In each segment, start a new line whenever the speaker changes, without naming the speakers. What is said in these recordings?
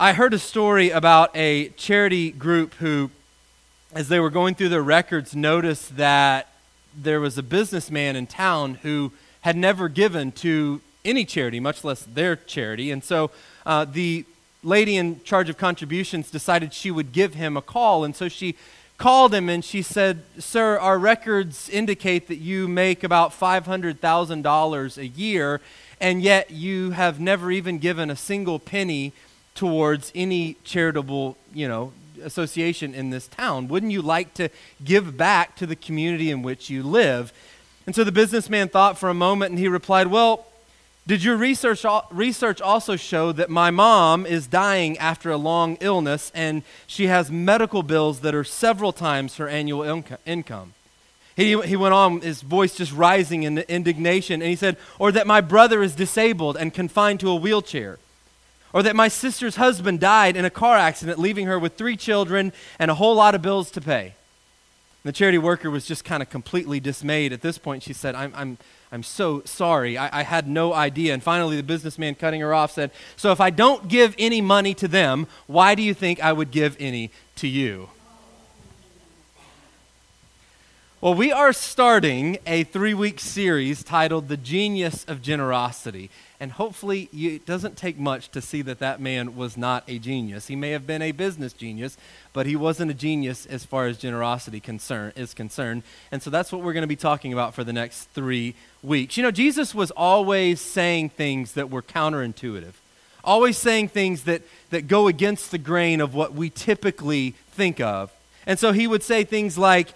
I heard a story about a charity group who, as they were going through their records, noticed that there was a businessman in town who had never given to any charity, much less their charity. And so uh, the lady in charge of contributions decided she would give him a call. And so she called him and she said, Sir, our records indicate that you make about $500,000 a year, and yet you have never even given a single penny towards any charitable, you know, association in this town. Wouldn't you like to give back to the community in which you live? And so the businessman thought for a moment and he replied, Well, did your research, research also show that my mom is dying after a long illness and she has medical bills that are several times her annual inco- income? He, he went on, his voice just rising in indignation, and he said, Or that my brother is disabled and confined to a wheelchair. Or that my sister's husband died in a car accident, leaving her with three children and a whole lot of bills to pay. The charity worker was just kind of completely dismayed. At this point, she said, I'm, I'm, I'm so sorry. I, I, had no idea. And finally, the businessman cutting her off said, So if I don't give any money to them, why do you think I would give any to you? Well, we are starting a three week series titled The Genius of Generosity. And hopefully, you, it doesn't take much to see that that man was not a genius. He may have been a business genius, but he wasn't a genius as far as generosity concern, is concerned. And so that's what we're going to be talking about for the next three weeks. You know, Jesus was always saying things that were counterintuitive, always saying things that, that go against the grain of what we typically think of. And so he would say things like,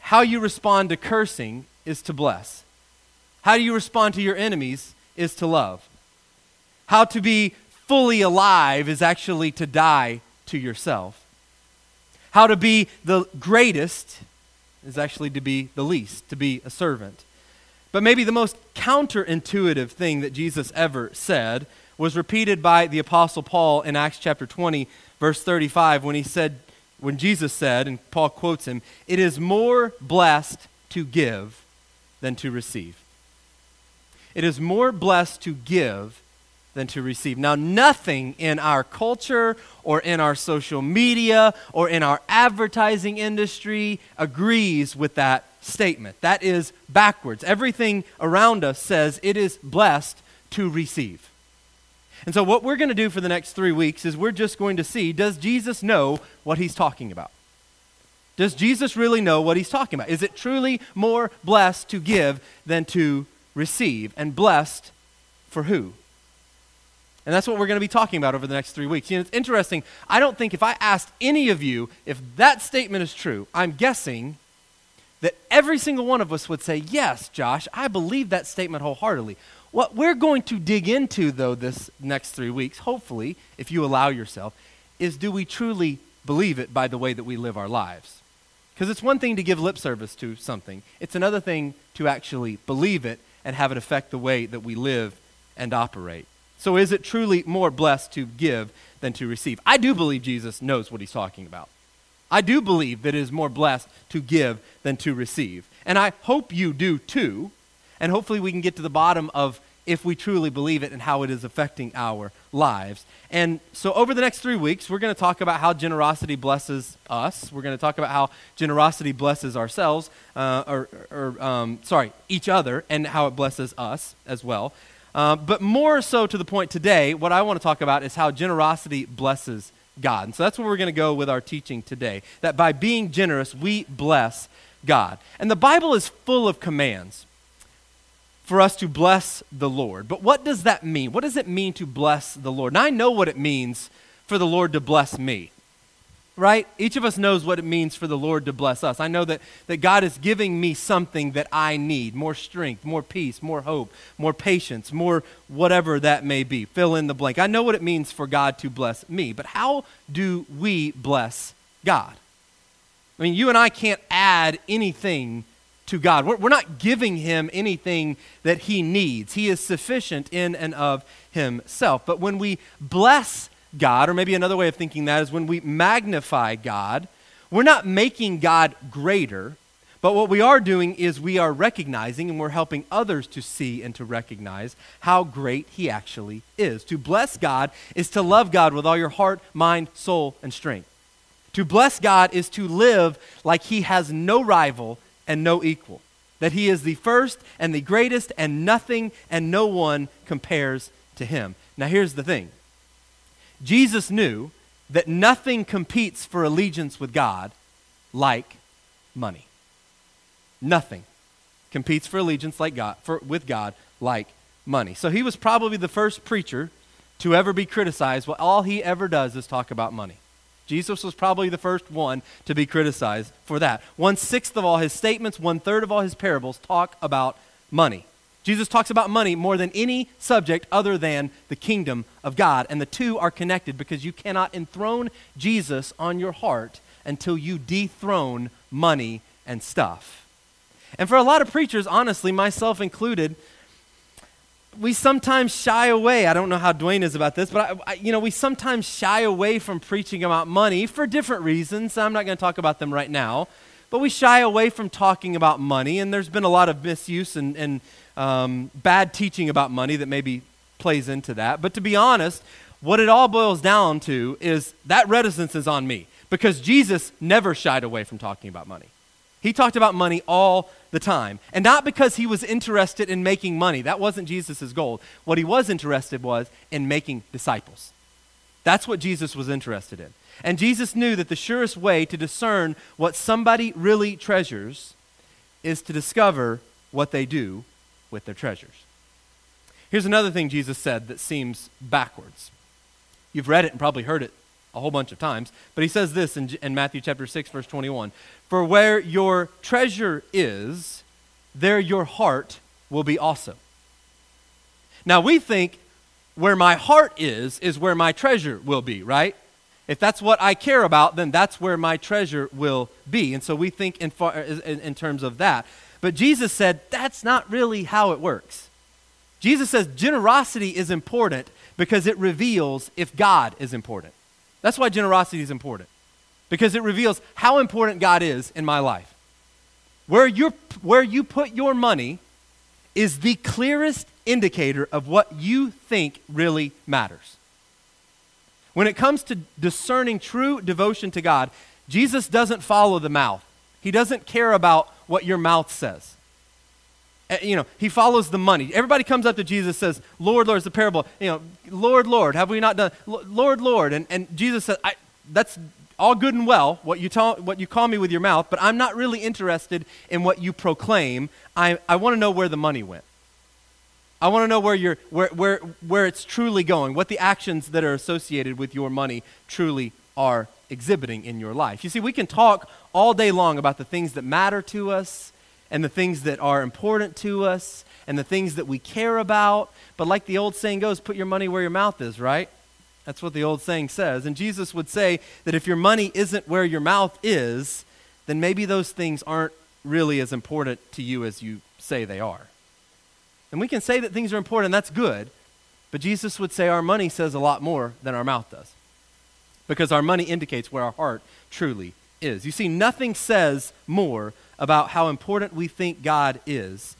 How you respond to cursing is to bless. How do you respond to your enemies is to love. How to be fully alive is actually to die to yourself. How to be the greatest is actually to be the least, to be a servant. But maybe the most counterintuitive thing that Jesus ever said was repeated by the apostle Paul in Acts chapter 20 verse 35 when he said when Jesus said and Paul quotes him, "It is more blessed to give than to receive." It is more blessed to give than to receive. Now, nothing in our culture or in our social media or in our advertising industry agrees with that statement. That is backwards. Everything around us says it is blessed to receive. And so, what we're going to do for the next three weeks is we're just going to see does Jesus know what he's talking about? Does Jesus really know what he's talking about? Is it truly more blessed to give than to receive, and blessed for who? And that's what we're going to be talking about over the next three weeks. You know, it's interesting. I don't think if I asked any of you if that statement is true, I'm guessing that every single one of us would say, Yes, Josh, I believe that statement wholeheartedly. What we're going to dig into, though, this next three weeks, hopefully, if you allow yourself, is do we truly believe it by the way that we live our lives? Because it's one thing to give lip service to something, it's another thing to actually believe it and have it affect the way that we live and operate. So, is it truly more blessed to give than to receive? I do believe Jesus knows what he's talking about. I do believe that it is more blessed to give than to receive. And I hope you do too. And hopefully, we can get to the bottom of if we truly believe it and how it is affecting our lives. And so, over the next three weeks, we're going to talk about how generosity blesses us. We're going to talk about how generosity blesses ourselves, uh, or, or um, sorry, each other, and how it blesses us as well. Uh, but more so to the point today, what I want to talk about is how generosity blesses God. And so that's where we're going to go with our teaching today. That by being generous, we bless God. And the Bible is full of commands for us to bless the Lord. But what does that mean? What does it mean to bless the Lord? Now, I know what it means for the Lord to bless me, right? Each of us knows what it means for the Lord to bless us. I know that, that God is giving me something that I need more strength, more peace, more hope, more patience, more whatever that may be. Fill in the blank. I know what it means for God to bless me, but how do we bless God? I mean, you and I can't add anything to God. We're, we're not giving him anything that he needs. He is sufficient in and of himself. But when we bless God, or maybe another way of thinking that is when we magnify God, we're not making God greater, But what we are doing is we are recognizing and we're helping others to see and to recognize how great He actually is. To bless God is to love God with all your heart, mind, soul, and strength. To bless God is to live like He has no rival and no equal. That He is the first and the greatest, and nothing and no one compares to Him. Now, here's the thing Jesus knew that nothing competes for allegiance with God like money. Nothing competes for allegiance like God, for, with God like money. So he was probably the first preacher to ever be criticized. Well, all he ever does is talk about money. Jesus was probably the first one to be criticized for that. One sixth of all his statements, one third of all his parables talk about money. Jesus talks about money more than any subject other than the kingdom of God. And the two are connected because you cannot enthrone Jesus on your heart until you dethrone money and stuff. And for a lot of preachers, honestly, myself included, we sometimes shy away. I don't know how Dwayne is about this, but I, I, you know, we sometimes shy away from preaching about money for different reasons. I'm not going to talk about them right now, but we shy away from talking about money, and there's been a lot of misuse and, and um, bad teaching about money that maybe plays into that. But to be honest, what it all boils down to is that reticence is on me because Jesus never shied away from talking about money. He talked about money all the time. And not because he was interested in making money. That wasn't Jesus' goal. What he was interested was in making disciples. That's what Jesus was interested in. And Jesus knew that the surest way to discern what somebody really treasures is to discover what they do with their treasures. Here's another thing Jesus said that seems backwards. You've read it and probably heard it a whole bunch of times. But he says this in, in Matthew chapter 6, verse 21 For where your treasure is, there your heart will be also. Now we think where my heart is, is where my treasure will be, right? If that's what I care about, then that's where my treasure will be. And so we think in, far, in, in terms of that. But Jesus said that's not really how it works. Jesus says generosity is important because it reveals if God is important. That's why generosity is important, because it reveals how important God is in my life. Where, you where you put your money is the clearest indicator of what you think really matters. When it comes to discerning true devotion to God, Jesus doesn't follow the mouth. He doesn't care about what your mouth says. Eh, you know, he follows the money. Everybody comes up to Jesus says, Lord, Lord, it's a parable. You know, Lord, Lord, have we not done? Lord, Lord. And, and Jesus says, that's all good and well, what you, tell, what you call me with your mouth, but I'm not really interested in what you proclaim. I, I want to know where the money went. I want to know where, you're, where, where, where it's truly going, what the actions that are associated with your money truly are exhibiting in your life. You see, we can talk all day long about the things that matter to us and the things that are important to us and the things that we care about. But like the old saying goes, put your money where your mouth is, right? That's what the old saying says. And Jesus would say that if your money isn't where your mouth is, then maybe those things aren't really as important to you as you say they are. And we can say that things are important, that's good. But Jesus would say our money says a lot more than our mouth does. Because our money indicates where our heart truly is. You see, nothing says more about how important we think God is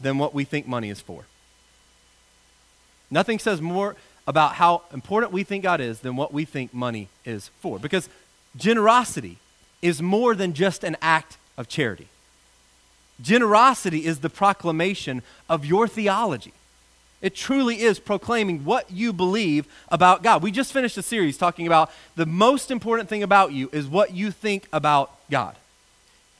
than what we think money is for. Nothing says more about how important we think God is than what we think money is for. Because generosity is more than just an act of charity. Generosity is the proclamation of your theology. It truly is proclaiming what you believe about God. We just finished a series talking about the most important thing about you is what you think about God.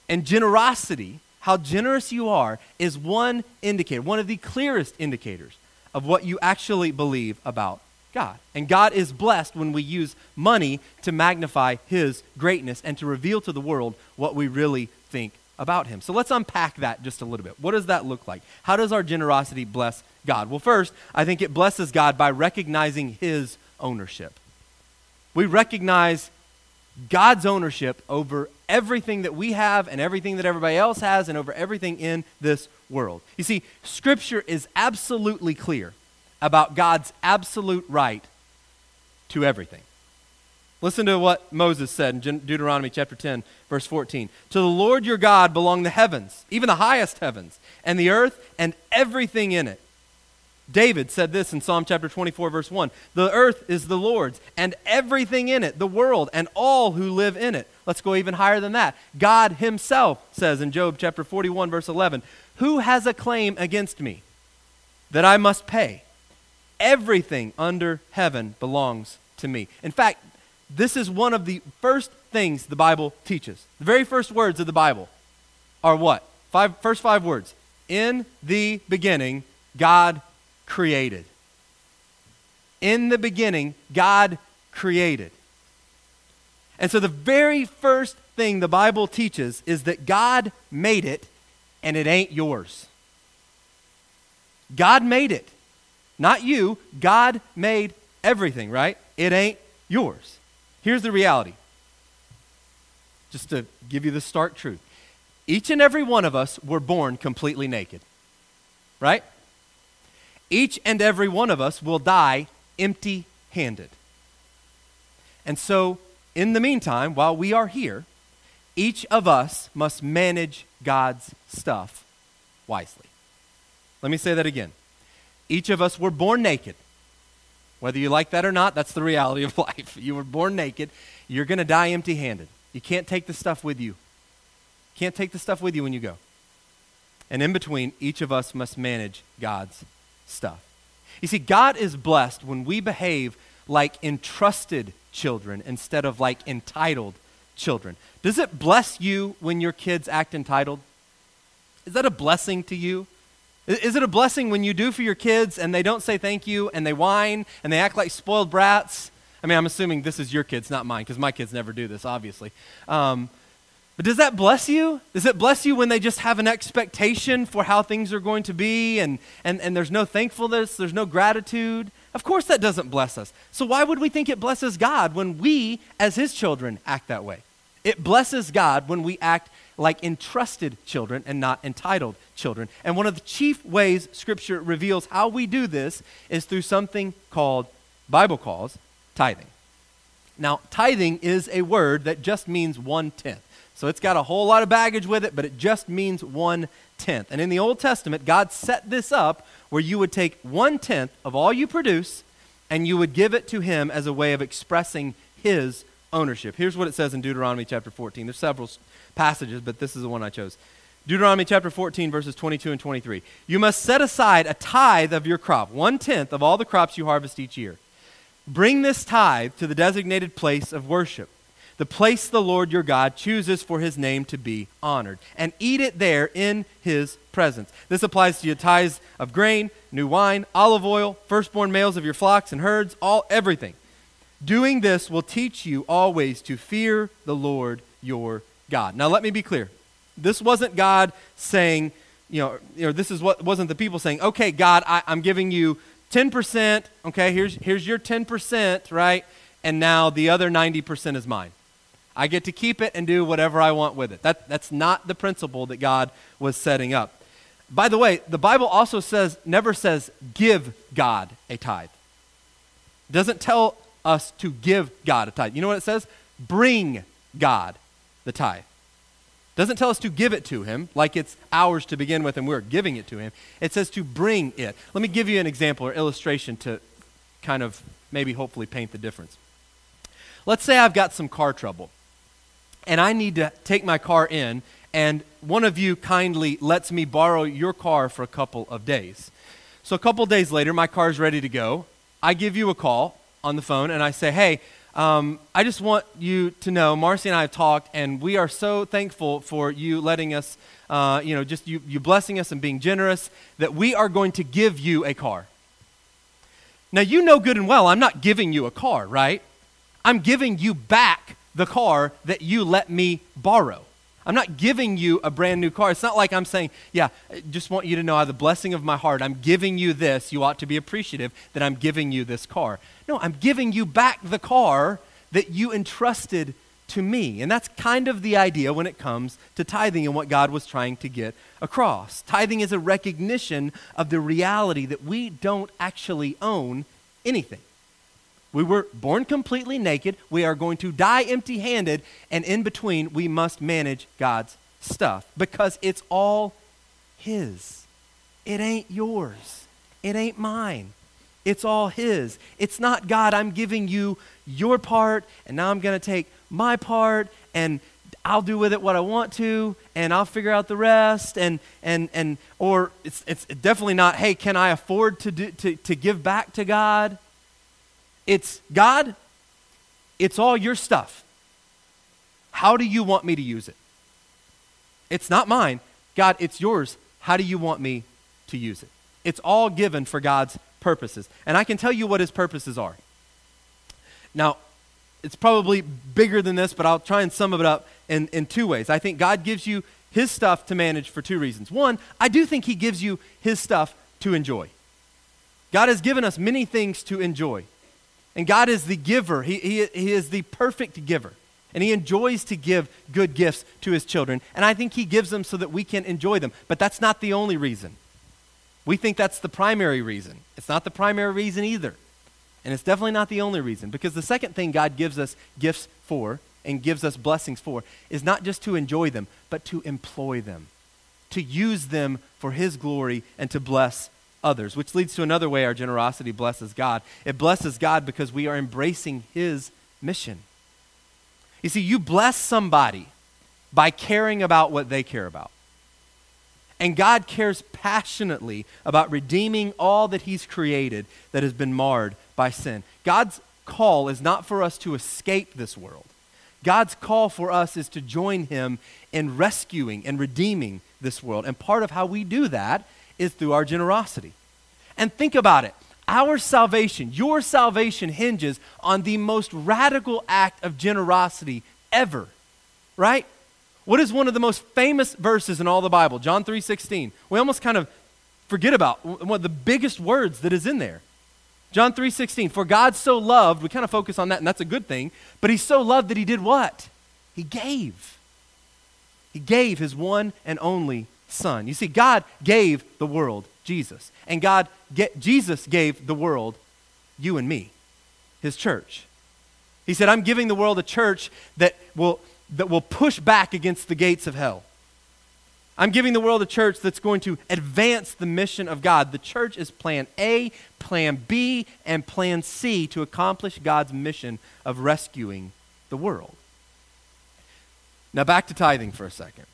And generosity, how generous you are, is one indicator, one of the clearest indicators of what you actually believe about God. And God is blessed when we use money to magnify His greatness and to reveal to the world what we really think about Him. So let's unpack that just a little bit. What does that look like? How does our generosity bless God? Well, first, I think it blesses God by recognizing His ownership. We recognize God's ownership over everything that we have and everything that everybody else has and over everything in this world. You see, Scripture is absolutely clear about God's absolute right to everything. Listen to what Moses said in Deuteronomy chapter 10, verse 14. To the Lord your God belong the heavens, even the highest heavens, and the earth and everything in it. David said this in Psalm chapter 24, verse 1 The earth is the Lord's, and everything in it, the world, and all who live in it. Let's go even higher than that. God Himself says in Job chapter 41, verse 11 Who has a claim against me that I must pay? Everything under heaven belongs to me. In fact, this is one of the first things the Bible teaches. The very first words of the Bible are what? Five, first five words. In the beginning, God created. In the beginning, God created. And so the very first thing the Bible teaches is that God made it and it ain't yours. God made it. Not you. God made everything, right? It ain't yours. Here's the reality just to give you the stark truth. Each and every one of us were born completely naked, right? Each and every one of us will die empty handed. And so, in the meantime, while we are here, each of us must manage God's stuff wisely. Let me say that again. Each of us were born naked. Whether you like that or not, that's the reality of life. You were born naked. You're going to die empty handed. You can't take the stuff with you. Can't take the stuff with you when you go. And in between, each of us must manage God's stuff. You see, God is blessed when we behave like entrusted children instead of like entitled children. Does it bless you when your kids act entitled? Is that a blessing to you? Is it a blessing when you do for your kids and they don't say thank you and they whine and they act like spoiled brats? I mean, I'm assuming this is your kids, not mine, because my kids never do this, obviously. Um, but does that bless you? Does it bless you when they just have an expectation for how things are going to be and, and, and there's no thankfulness, there's no gratitude? Of course, that doesn't bless us. So, why would we think it blesses God when we, as His children, act that way? It blesses God when we act like entrusted children and not entitled children. And one of the chief ways Scripture reveals how we do this is through something called, Bible calls, tithing. Now, tithing is a word that just means one tenth. So it's got a whole lot of baggage with it, but it just means one tenth. And in the Old Testament, God set this up where you would take one tenth of all you produce and you would give it to Him as a way of expressing His ownership. Here's what it says in Deuteronomy chapter 14. There's several passages, but this is the one I chose. Deuteronomy chapter 14, verses 22 and 23. You must set aside a tithe of your crop, one tenth of all the crops you harvest each year. Bring this tithe to the designated place of worship, the place the Lord your God chooses for his name to be honored, and eat it there in his presence. This applies to your tithes of grain, new wine, olive oil, firstborn males of your flocks and herds, all everything. Doing this will teach you always to fear the Lord your God. Now, let me be clear. This wasn't God saying, you know, you know this is what wasn't the people saying, okay, God, I, I'm giving you 10%, okay, here's, here's your 10%, right? And now the other 90% is mine. I get to keep it and do whatever I want with it. That, that's not the principle that God was setting up. By the way, the Bible also says, never says, give God a tithe. It doesn't tell us to give God a tithe. You know what it says? Bring God the tithe. Doesn't tell us to give it to him like it's ours to begin with and we're giving it to him. It says to bring it. Let me give you an example or illustration to kind of maybe hopefully paint the difference. Let's say I've got some car trouble and I need to take my car in and one of you kindly lets me borrow your car for a couple of days. So a couple days later my car is ready to go. I give you a call on the phone and I say, "Hey, um, I just want you to know, Marcy and I have talked, and we are so thankful for you letting us, uh, you know, just you, you blessing us and being generous, that we are going to give you a car. Now, you know good and well, I'm not giving you a car, right? I'm giving you back the car that you let me borrow. I'm not giving you a brand new car. It's not like I'm saying, yeah, I just want you to know out of the blessing of my heart, I'm giving you this. You ought to be appreciative that I'm giving you this car. No, I'm giving you back the car that you entrusted to me. And that's kind of the idea when it comes to tithing and what God was trying to get across. Tithing is a recognition of the reality that we don't actually own anything. We were born completely naked. We are going to die empty handed. And in between, we must manage God's stuff because it's all His. It ain't yours. It ain't mine. It's all His. It's not God, I'm giving you your part, and now I'm going to take my part, and I'll do with it what I want to, and I'll figure out the rest, and and and or it's it's definitely not. Hey, can I afford to do, to to give back to God? It's God. It's all your stuff. How do you want me to use it? It's not mine. God, it's yours. How do you want me to use it? It's all given for God's purposes. And I can tell you what his purposes are. Now, it's probably bigger than this, but I'll try and sum it up in, in two ways. I think God gives you his stuff to manage for two reasons. One, I do think he gives you his stuff to enjoy. God has given us many things to enjoy. And God is the giver, he, he, he is the perfect giver. And he enjoys to give good gifts to his children. And I think he gives them so that we can enjoy them. But that's not the only reason. We think that's the primary reason. It's not the primary reason either. And it's definitely not the only reason. Because the second thing God gives us gifts for and gives us blessings for is not just to enjoy them, but to employ them, to use them for His glory and to bless others, which leads to another way our generosity blesses God. It blesses God because we are embracing His mission. You see, you bless somebody by caring about what they care about. And God cares passionately about redeeming all that He's created that has been marred by sin. God's call is not for us to escape this world. God's call for us is to join Him in rescuing and redeeming this world. And part of how we do that is through our generosity. And think about it. Our salvation, your salvation hinges on the most radical act of generosity ever, right? What is one of the most famous verses in all the Bible? John 3:16. We almost kind of forget about one of the biggest words that is in there. John 3:16. For God so loved, we kind of focus on that and that's a good thing, but he so loved that he did what? He gave. He gave his one and only son. You see God gave the world Jesus. And God get, Jesus gave the world you and me, his church. He said, "I'm giving the world a church that will that will push back against the gates of hell. I'm giving the world a church that's going to advance the mission of God. The church is plan A, plan B, and plan C to accomplish God's mission of rescuing the world. Now, back to tithing for a second.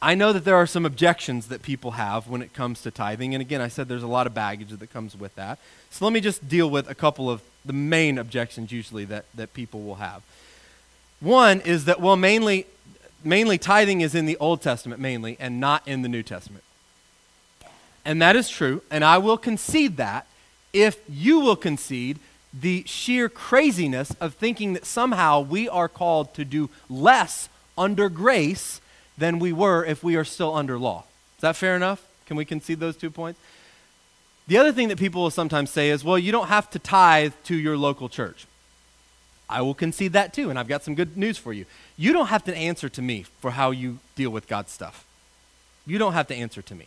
I know that there are some objections that people have when it comes to tithing. And again, I said there's a lot of baggage that comes with that. So let me just deal with a couple of the main objections usually that, that people will have. One is that, well, mainly, mainly tithing is in the Old Testament, mainly, and not in the New Testament. And that is true, and I will concede that if you will concede the sheer craziness of thinking that somehow we are called to do less under grace than we were if we are still under law. Is that fair enough? Can we concede those two points? The other thing that people will sometimes say is, well, you don't have to tithe to your local church. I will concede that too, and I've got some good news for you. You don't have to answer to me for how you deal with God's stuff. You don't have to answer to me.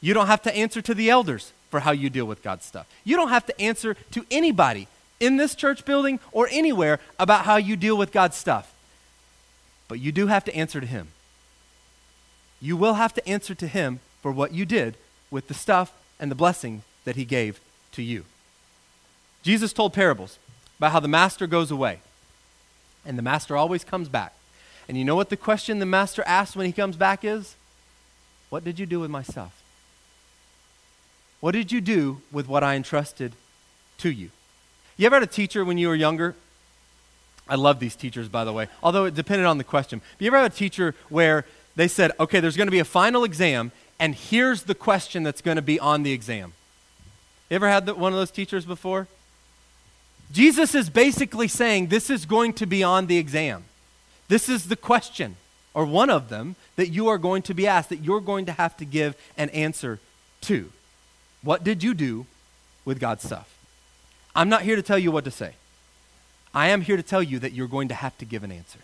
You don't have to answer to the elders for how you deal with God's stuff. You don't have to answer to anybody in this church building or anywhere about how you deal with God's stuff. But you do have to answer to Him. You will have to answer to Him for what you did with the stuff and the blessing that He gave to you. Jesus told parables about how the master goes away. And the master always comes back. And you know what the question the master asks when he comes back is? What did you do with my stuff? What did you do with what I entrusted to you? You ever had a teacher when you were younger? I love these teachers, by the way, although it depended on the question. But you ever had a teacher where they said, okay, there's going to be a final exam, and here's the question that's going to be on the exam? You ever had the, one of those teachers before? Jesus is basically saying this is going to be on the exam. This is the question, or one of them, that you are going to be asked, that you're going to have to give an answer to. What did you do with God's stuff? I'm not here to tell you what to say. I am here to tell you that you're going to have to give an answer.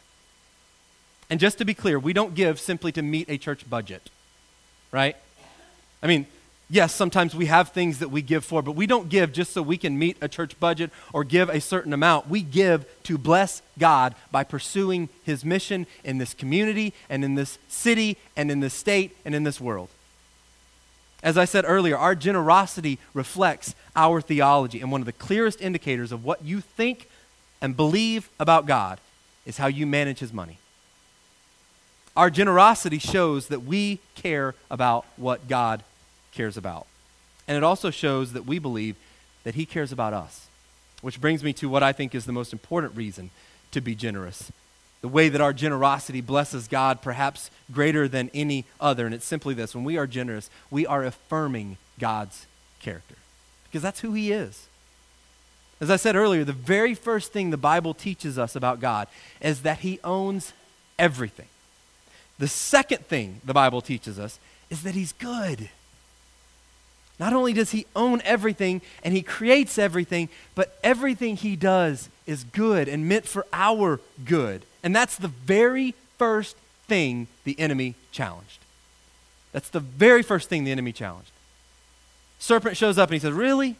And just to be clear, we don't give simply to meet a church budget, right? I mean, Yes, sometimes we have things that we give for, but we don't give just so we can meet a church budget or give a certain amount. We give to bless God by pursuing His mission in this community and in this city and in this state and in this world. As I said earlier, our generosity reflects our theology, and one of the clearest indicators of what you think and believe about God is how you manage His money. Our generosity shows that we care about what God cares about. And it also shows that we believe that He cares about us. Which brings me to what I think is the most important reason to be generous. The way that our generosity blesses God, perhaps greater than any other. And it's simply this when we are generous, we are affirming God's character. Because that's who He is. As I said earlier, the very first thing the Bible teaches us about God is that He owns everything. The second thing the Bible teaches us is that He's good. Not only does he own everything and he creates everything, but everything he does is good and meant for our good. And that's the very first thing the enemy challenged. That's the very first thing the enemy challenged. Serpent shows up and he says, Really?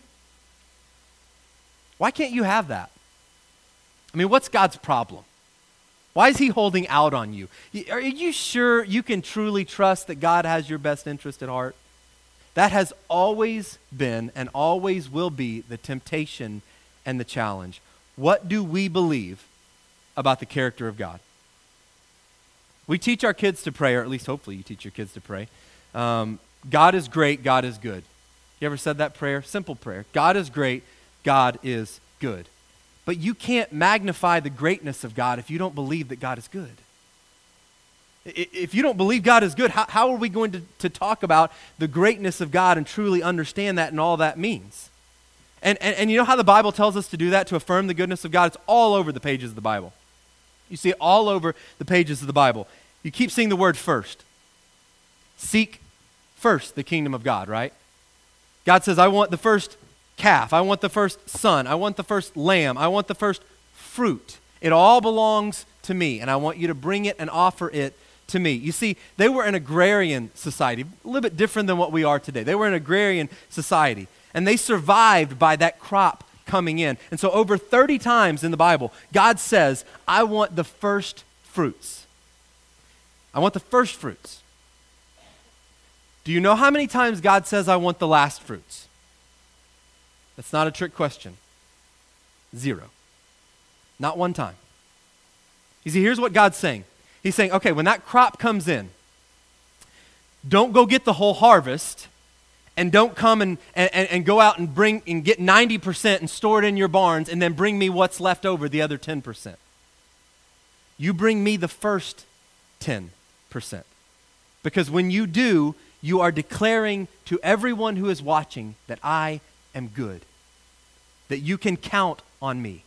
Why can't you have that? I mean, what's God's problem? Why is he holding out on you? Are you sure you can truly trust that God has your best interest at heart? That has always been and always will be the temptation and the challenge. What do we believe about the character of God? We teach our kids to pray, or at least hopefully you teach your kids to pray. Um, God is great, God is good. You ever said that prayer? Simple prayer. God is great, God is good. But you can't magnify the greatness of God if you don't believe that God is good. If you don't believe God is good, how, how are we going to, to talk about the greatness of God and truly understand that and all that means? And, and, and you know how the Bible tells us to do that, to affirm the goodness of God? It's all over the pages of the Bible. You see it all over the pages of the Bible. You keep seeing the word first. Seek first the kingdom of God, right? God says, I want the first calf. I want the first son. I want the first lamb. I want the first fruit. It all belongs to me, and I want you to bring it and offer it to me. You see, they were an agrarian society, a little bit different than what we are today. They were an agrarian society, and they survived by that crop coming in. And so, over 30 times in the Bible, God says, I want the first fruits. I want the first fruits. Do you know how many times God says, I want the last fruits? That's not a trick question. Zero. Not one time. You see, here's what God's saying He's saying, okay, when that crop comes in, don't go get the whole harvest and don't come and, and, and go out and bring and get 90% and store it in your barns and then bring me what's left over, the other 10%. You bring me the first 10%. Because when you do, you are declaring to everyone who is watching that I am good, that you can count on me,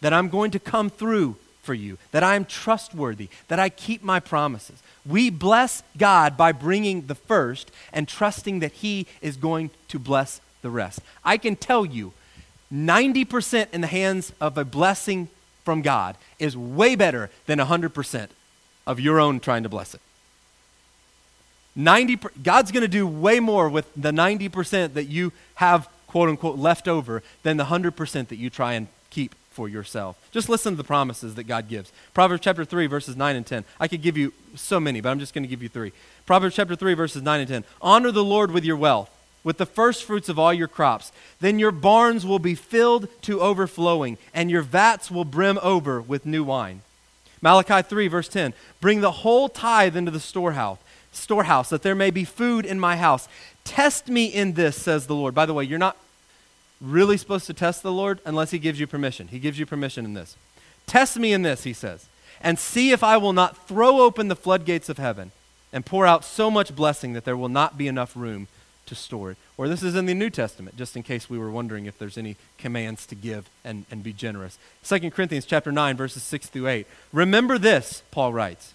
that I'm going to come through for you, that I am trustworthy, that I keep my promises. We bless God by bringing the first and trusting that He is going to bless the rest. I can tell you, 90% in the hands of a blessing from God is way better than 100% of your own trying to bless it. 90 God's going to do way more with the 90% that you have quote unquote left over than the 100% that you try and keep for yourself. Just listen to the promises that God gives. Proverbs chapter 3, verses 9 and 10. I could give you so many, but I'm just going to give you three. Proverbs chapter 3, verses 9 and 10. Honor the Lord with your wealth, with the first fruits of all your crops. Then your barns will be filled to overflowing, and your vats will brim over with new wine. Malachi 3, verse 10. Bring the whole tithe into the storehouse, storehouse, that there may be food in my house. Test me in this, says the Lord. By the way, you're not really supposed to test the Lord unless he gives you permission. He gives you permission in this. Test me in this, he says, and see if I will not throw open the floodgates of heaven and pour out so much blessing that there will not be enough room to store it. Or this is in the New Testament, just in case we were wondering if there's any commands to give and, and be generous. 2 Corinthians chapter 9, verses 6 through 8. Remember this, Paul writes.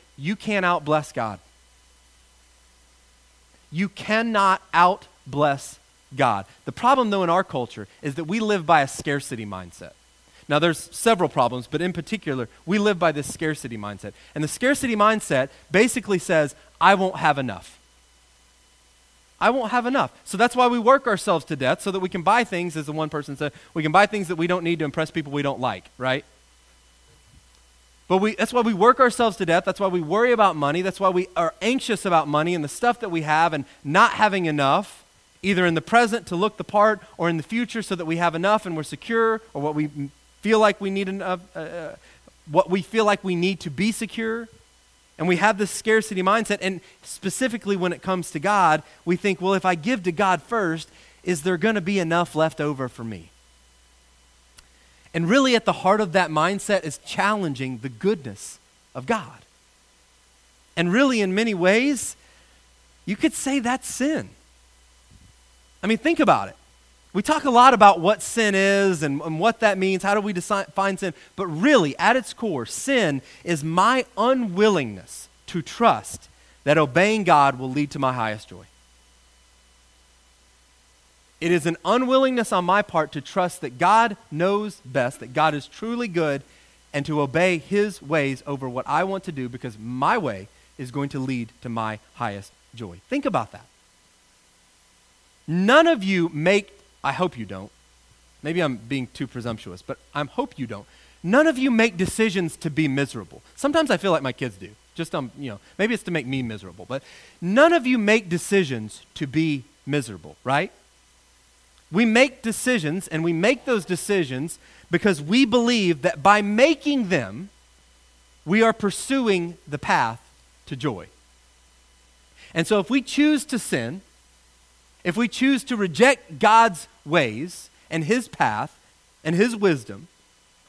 you can't out bless God. You cannot out bless God. The problem, though, in our culture is that we live by a scarcity mindset. Now, there's several problems, but in particular, we live by this scarcity mindset. And the scarcity mindset basically says, I won't have enough. I won't have enough. So that's why we work ourselves to death, so that we can buy things, as the one person said, we can buy things that we don't need to impress people we don't like, right? But we, that's why we work ourselves to death. That's why we worry about money. That's why we are anxious about money and the stuff that we have and not having enough, either in the present to look the part or in the future so that we have enough and we're secure, or what we feel like we need enough, uh, uh, what we feel like we need to be secure. And we have this scarcity mindset. And specifically when it comes to God, we think, well, if I give to God first, is there going to be enough left over for me? And really, at the heart of that mindset is challenging the goodness of God. And really, in many ways, you could say that's sin. I mean, think about it. We talk a lot about what sin is and, and what that means. How do we define sin? But really, at its core, sin is my unwillingness to trust that obeying God will lead to my highest joy. It is an unwillingness on my part to trust that God knows best, that God is truly good, and to obey His ways over what I want to do because my way is going to lead to my highest joy. Think about that. None of you make I hope you don't. Maybe I'm being too presumptuous, but I hope you don't. None of you make decisions to be miserable. Sometimes I feel like my kids do. Just um, you know, maybe it's to make me miserable, but none of you make decisions to be miserable, right? We make decisions and we make those decisions because we believe that by making them, we are pursuing the path to joy. And so if we choose to sin, if we choose to reject God's ways and his path and his wisdom,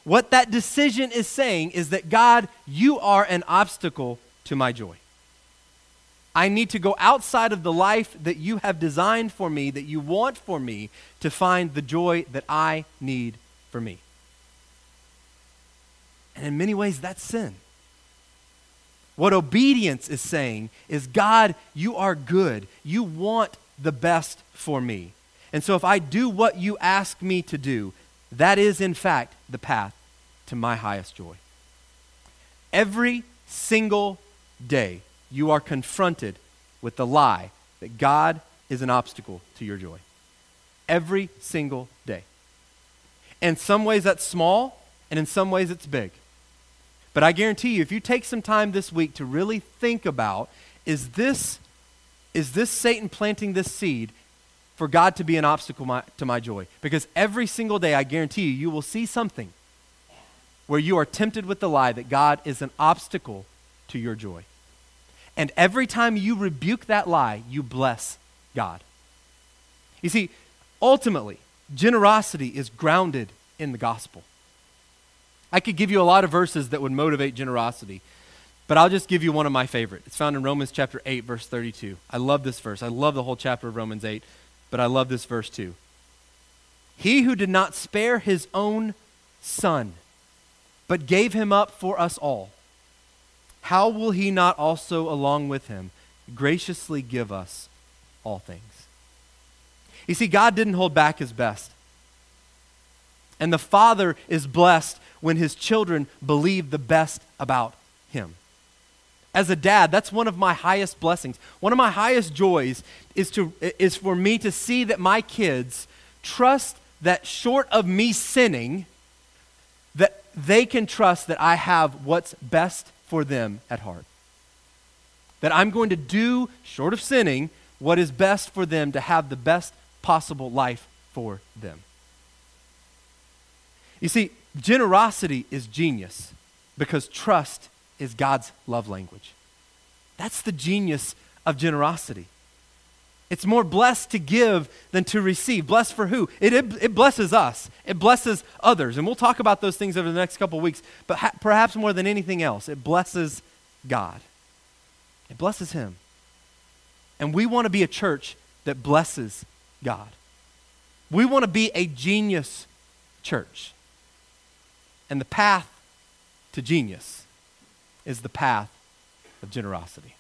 what that decision is saying is that God, you are an obstacle to my joy. I need to go outside of the life that you have designed for me, that you want for me, to find the joy that I need for me. And in many ways, that's sin. What obedience is saying is God, you are good. You want the best for me. And so if I do what you ask me to do, that is in fact the path to my highest joy. Every single day, you are confronted with the lie that God is an obstacle to your joy. Every single day. In some ways, that's small, and in some ways, it's big. But I guarantee you, if you take some time this week to really think about is this, is this Satan planting this seed for God to be an obstacle my, to my joy. Because every single day, I guarantee you, you will see something where you are tempted with the lie that God is an obstacle to your joy. And every time you rebuke that lie, you bless God. You see, ultimately, generosity is grounded in the gospel. I could give you a lot of verses that would motivate generosity, but I'll just give you one of my favorite. It's found in Romans chapter 8 verse 32. I love this verse. I love the whole chapter of Romans 8. But I love this verse too. He who did not spare his own son, but gave him up for us all, how will he not also, along with him, graciously give us all things? You see, God didn't hold back his best. And the Father is blessed when his children believe the best about him. As a dad, that's one of my highest blessings. One of my highest joys is, to, is for me to see that my kids trust that short of me sinning, that they can trust that I have what's best for them at heart. That I'm going to do, short of sinning, what is best for them to have the best possible life for them. You see, generosity is genius because trust is God's love language. That's the genius of generosity. It's more blessed to give than to receive. Blessed for who? It, it, it blesses us, it blesses others. And we'll talk about those things over the next couple weeks. But ha- perhaps more than anything else, it blesses God. It blesses Him. And we want to be a church that blesses God. We want to be a genius church. And the path to genius is the path of generosity.